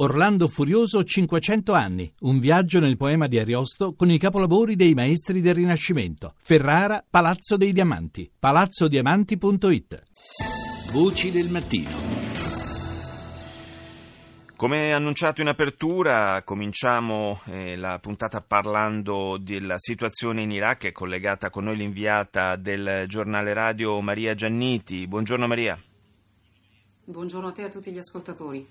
Orlando Furioso 500 anni, un viaggio nel poema di Ariosto con i capolavori dei maestri del Rinascimento. Ferrara, Palazzo dei Diamanti, palazzodiamanti.it. Voci del mattino. Come annunciato in apertura, cominciamo eh, la puntata parlando della situazione in Iraq. È collegata con noi l'inviata del giornale radio Maria Gianniti. Buongiorno Maria. Buongiorno a te e a tutti gli ascoltatori.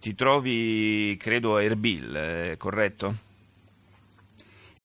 Ti trovi, credo, a Erbil, eh, corretto?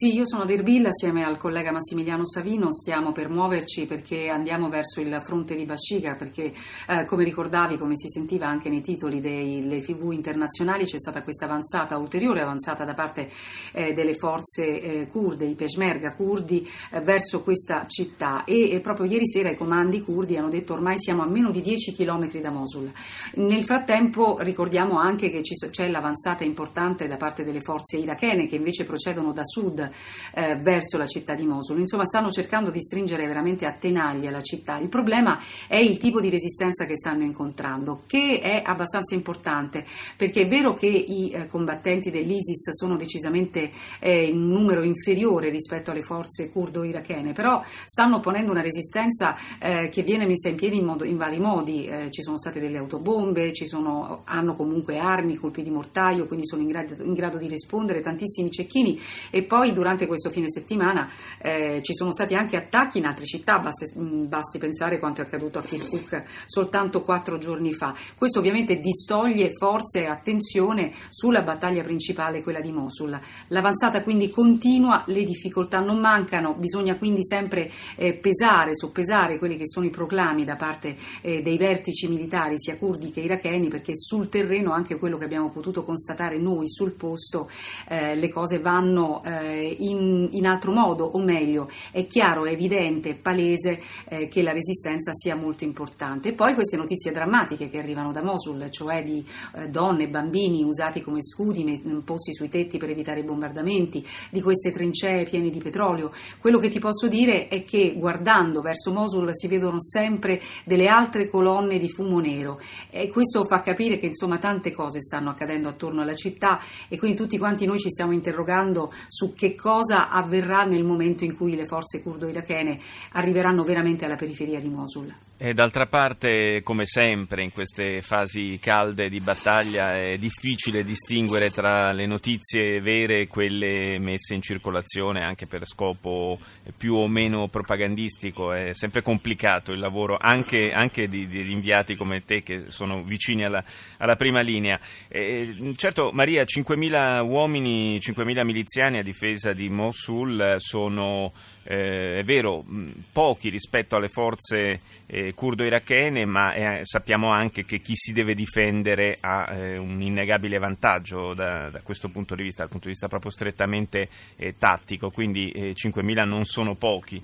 Sì, io sono Erbil assieme al collega Massimiliano Savino, stiamo per muoverci perché andiamo verso il fronte di Basciga perché eh, come ricordavi, come si sentiva anche nei titoli delle tv internazionali c'è stata questa avanzata, ulteriore avanzata da parte eh, delle forze eh, kurde, i peshmerga kurdi eh, verso questa città e proprio ieri sera i comandi kurdi hanno detto ormai siamo a meno di 10 km da Mosul. Nel frattempo ricordiamo anche che c'è l'avanzata importante da parte delle forze irachene che invece procedono da sud eh, verso la città di Mosul. Insomma, stanno cercando di stringere veramente a tenaglia la città. Il problema è il tipo di resistenza che stanno incontrando, che è abbastanza importante, perché è vero che i eh, combattenti dell'ISIS sono decisamente eh, in numero inferiore rispetto alle forze curdo-irachene, però stanno ponendo una resistenza eh, che viene messa in piedi in, modo, in vari modi. Eh, ci sono state delle autobombe, sono, hanno comunque armi, colpi di mortaio, quindi sono in grado, in grado di rispondere, tantissimi cecchini e poi durante questo fine settimana eh, ci sono stati anche attacchi in altre città, basti, basti, pensare quanto è accaduto a Kirkuk soltanto quattro giorni fa. Questo ovviamente distoglie forze e attenzione sulla battaglia principale, quella di Mosul. L'avanzata quindi continua, le difficoltà non mancano, bisogna quindi sempre eh, pesare, soppesare quelli che sono i proclami da parte eh, dei vertici militari, sia curdi che iracheni, perché sul terreno, anche quello che abbiamo potuto constatare noi sul posto, eh, le cose vanno eh, in, in, altro modo, o meglio, è chiaro, è evidente, è palese eh, che la resistenza sia molto importante. E poi queste notizie drammatiche che arrivano da Mosul, cioè di eh, donne e bambini usati come scudi posti sui tetti per evitare i bombardamenti, di queste trincee piene di petrolio. Quello che ti posso dire è che guardando verso Mosul si vedono sempre delle altre colonne di fumo nero e questo fa capire che insomma tante cose stanno accadendo attorno alla città e quindi tutti quanti noi ci stiamo interrogando su che cosa avverrà nel momento in cui le forze curdo-irachene arriveranno veramente alla periferia di Mosul. E d'altra parte, come sempre, in queste fasi calde di battaglia è difficile distinguere tra le notizie vere e quelle messe in circolazione anche per scopo più o meno propagandistico. È sempre complicato il lavoro anche, anche di, di, inviati come te che sono vicini alla, alla prima linea. E, certo, Maria, 5.000 uomini, 5.000 miliziani a difesa di Mosul sono eh, è vero, pochi rispetto alle forze eh, curdo-irachene, ma eh, sappiamo anche che chi si deve difendere ha eh, un innegabile vantaggio da, da, questo punto di vista, dal punto di vista proprio strettamente eh, tattico, quindi 5.000 eh, non sono pochi.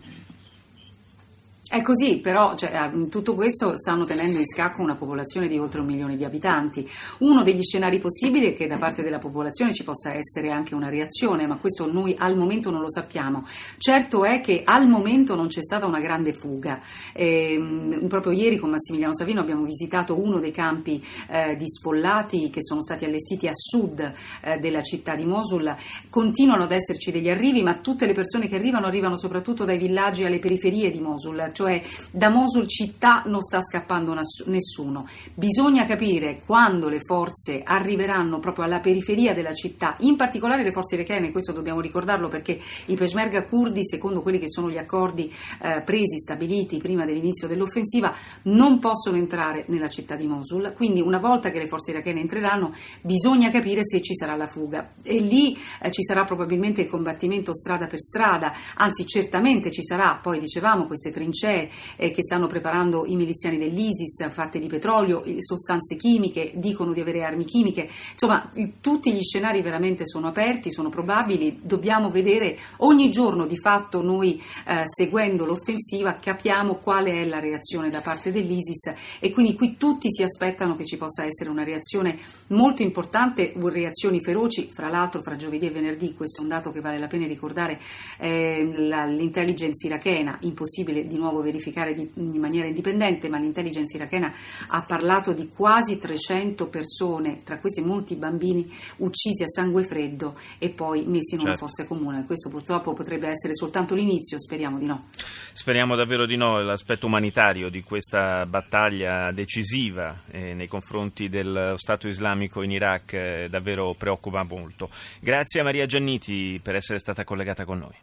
È così, però cioè, tutto questo stanno tenendo in scacco una popolazione di oltre un milione di abitanti. Uno degli scenari possibili è che da parte della popolazione ci possa essere anche una reazione, ma questo noi al momento non lo sappiamo. Certo è che al momento non c'è stata una grande fuga. Eh, proprio ieri con Massimiliano Savino abbiamo visitato uno dei campi eh, di sfollati che sono stati allestiti a sud eh, della città di Mosul. Continuano ad esserci degli arrivi, ma tutte le persone che arrivano arrivano soprattutto dai villaggi alle periferie di Mosul cioè da Mosul città non sta scappando nessuno. Bisogna capire quando le forze arriveranno proprio alla periferia della città, in particolare le forze irachene, questo dobbiamo ricordarlo perché i peshmerga kurdi, secondo quelli che sono gli accordi eh, presi, stabiliti prima dell'inizio dell'offensiva, non possono entrare nella città di Mosul, quindi una volta che le forze irachene entreranno bisogna capire se ci sarà la fuga. E lì eh, ci sarà probabilmente il combattimento strada per strada, anzi certamente ci sarà, poi dicevamo queste trincee trincee eh, che stanno preparando i miliziani dell'ISIS, fatte di petrolio, sostanze chimiche, dicono di avere armi chimiche. Insomma, tutti gli scenari veramente sono aperti, sono probabili, dobbiamo vedere ogni giorno di fatto noi eh, seguendo l'offensiva capiamo quale è la reazione da parte dell'ISIS e quindi qui tutti si aspettano che ci possa essere una reazione molto importante, reazioni feroci, fra l'altro fra giovedì e venerdì, questo è un dato che vale la pena ricordare, eh, l'intelligence irachena, impossibile di nuovo verificare di, in maniera indipendente, ma l'intelligence irachena ha parlato di quasi 300 persone, tra questi molti bambini, uccisi a sangue freddo e poi messi in una Certo. fossa comune. Questo purtroppo potrebbe essere soltanto l'inizio, speriamo di no. Speriamo davvero di no, l'aspetto umanitario di questa battaglia decisiva eh, nei confronti dello Stato islamico in Iraq eh, davvero preoccupa molto. Grazie a Maria Gianniti per essere stata collegata con noi.